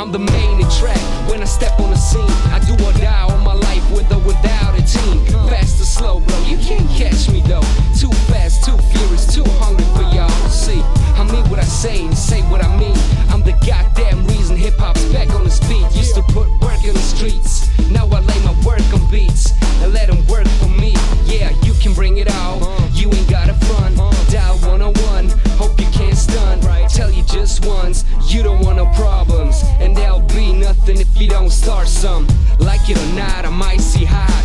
I'm the main attract. When I step on the scene, I do or die all my life with or without a team. Fast or slow, bro, you can't catch me though. Too fast, too furious, too hungry for y'all to see. I mean what I say and say what I mean. I'm the goddamn reason hip hop's back on its feet. Used to put work in the streets, now I lay my work on beats and let them work for me. Yeah, you can bring it all. You ain't gotta front. Dial 101, hope you can't stun. Tell you just once, you don't want no problem. And if you don't start some. Like it or not, I'm icy hot.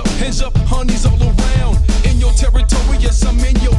Hands up, hands up, honey's all around. In your territory, yes, I'm in your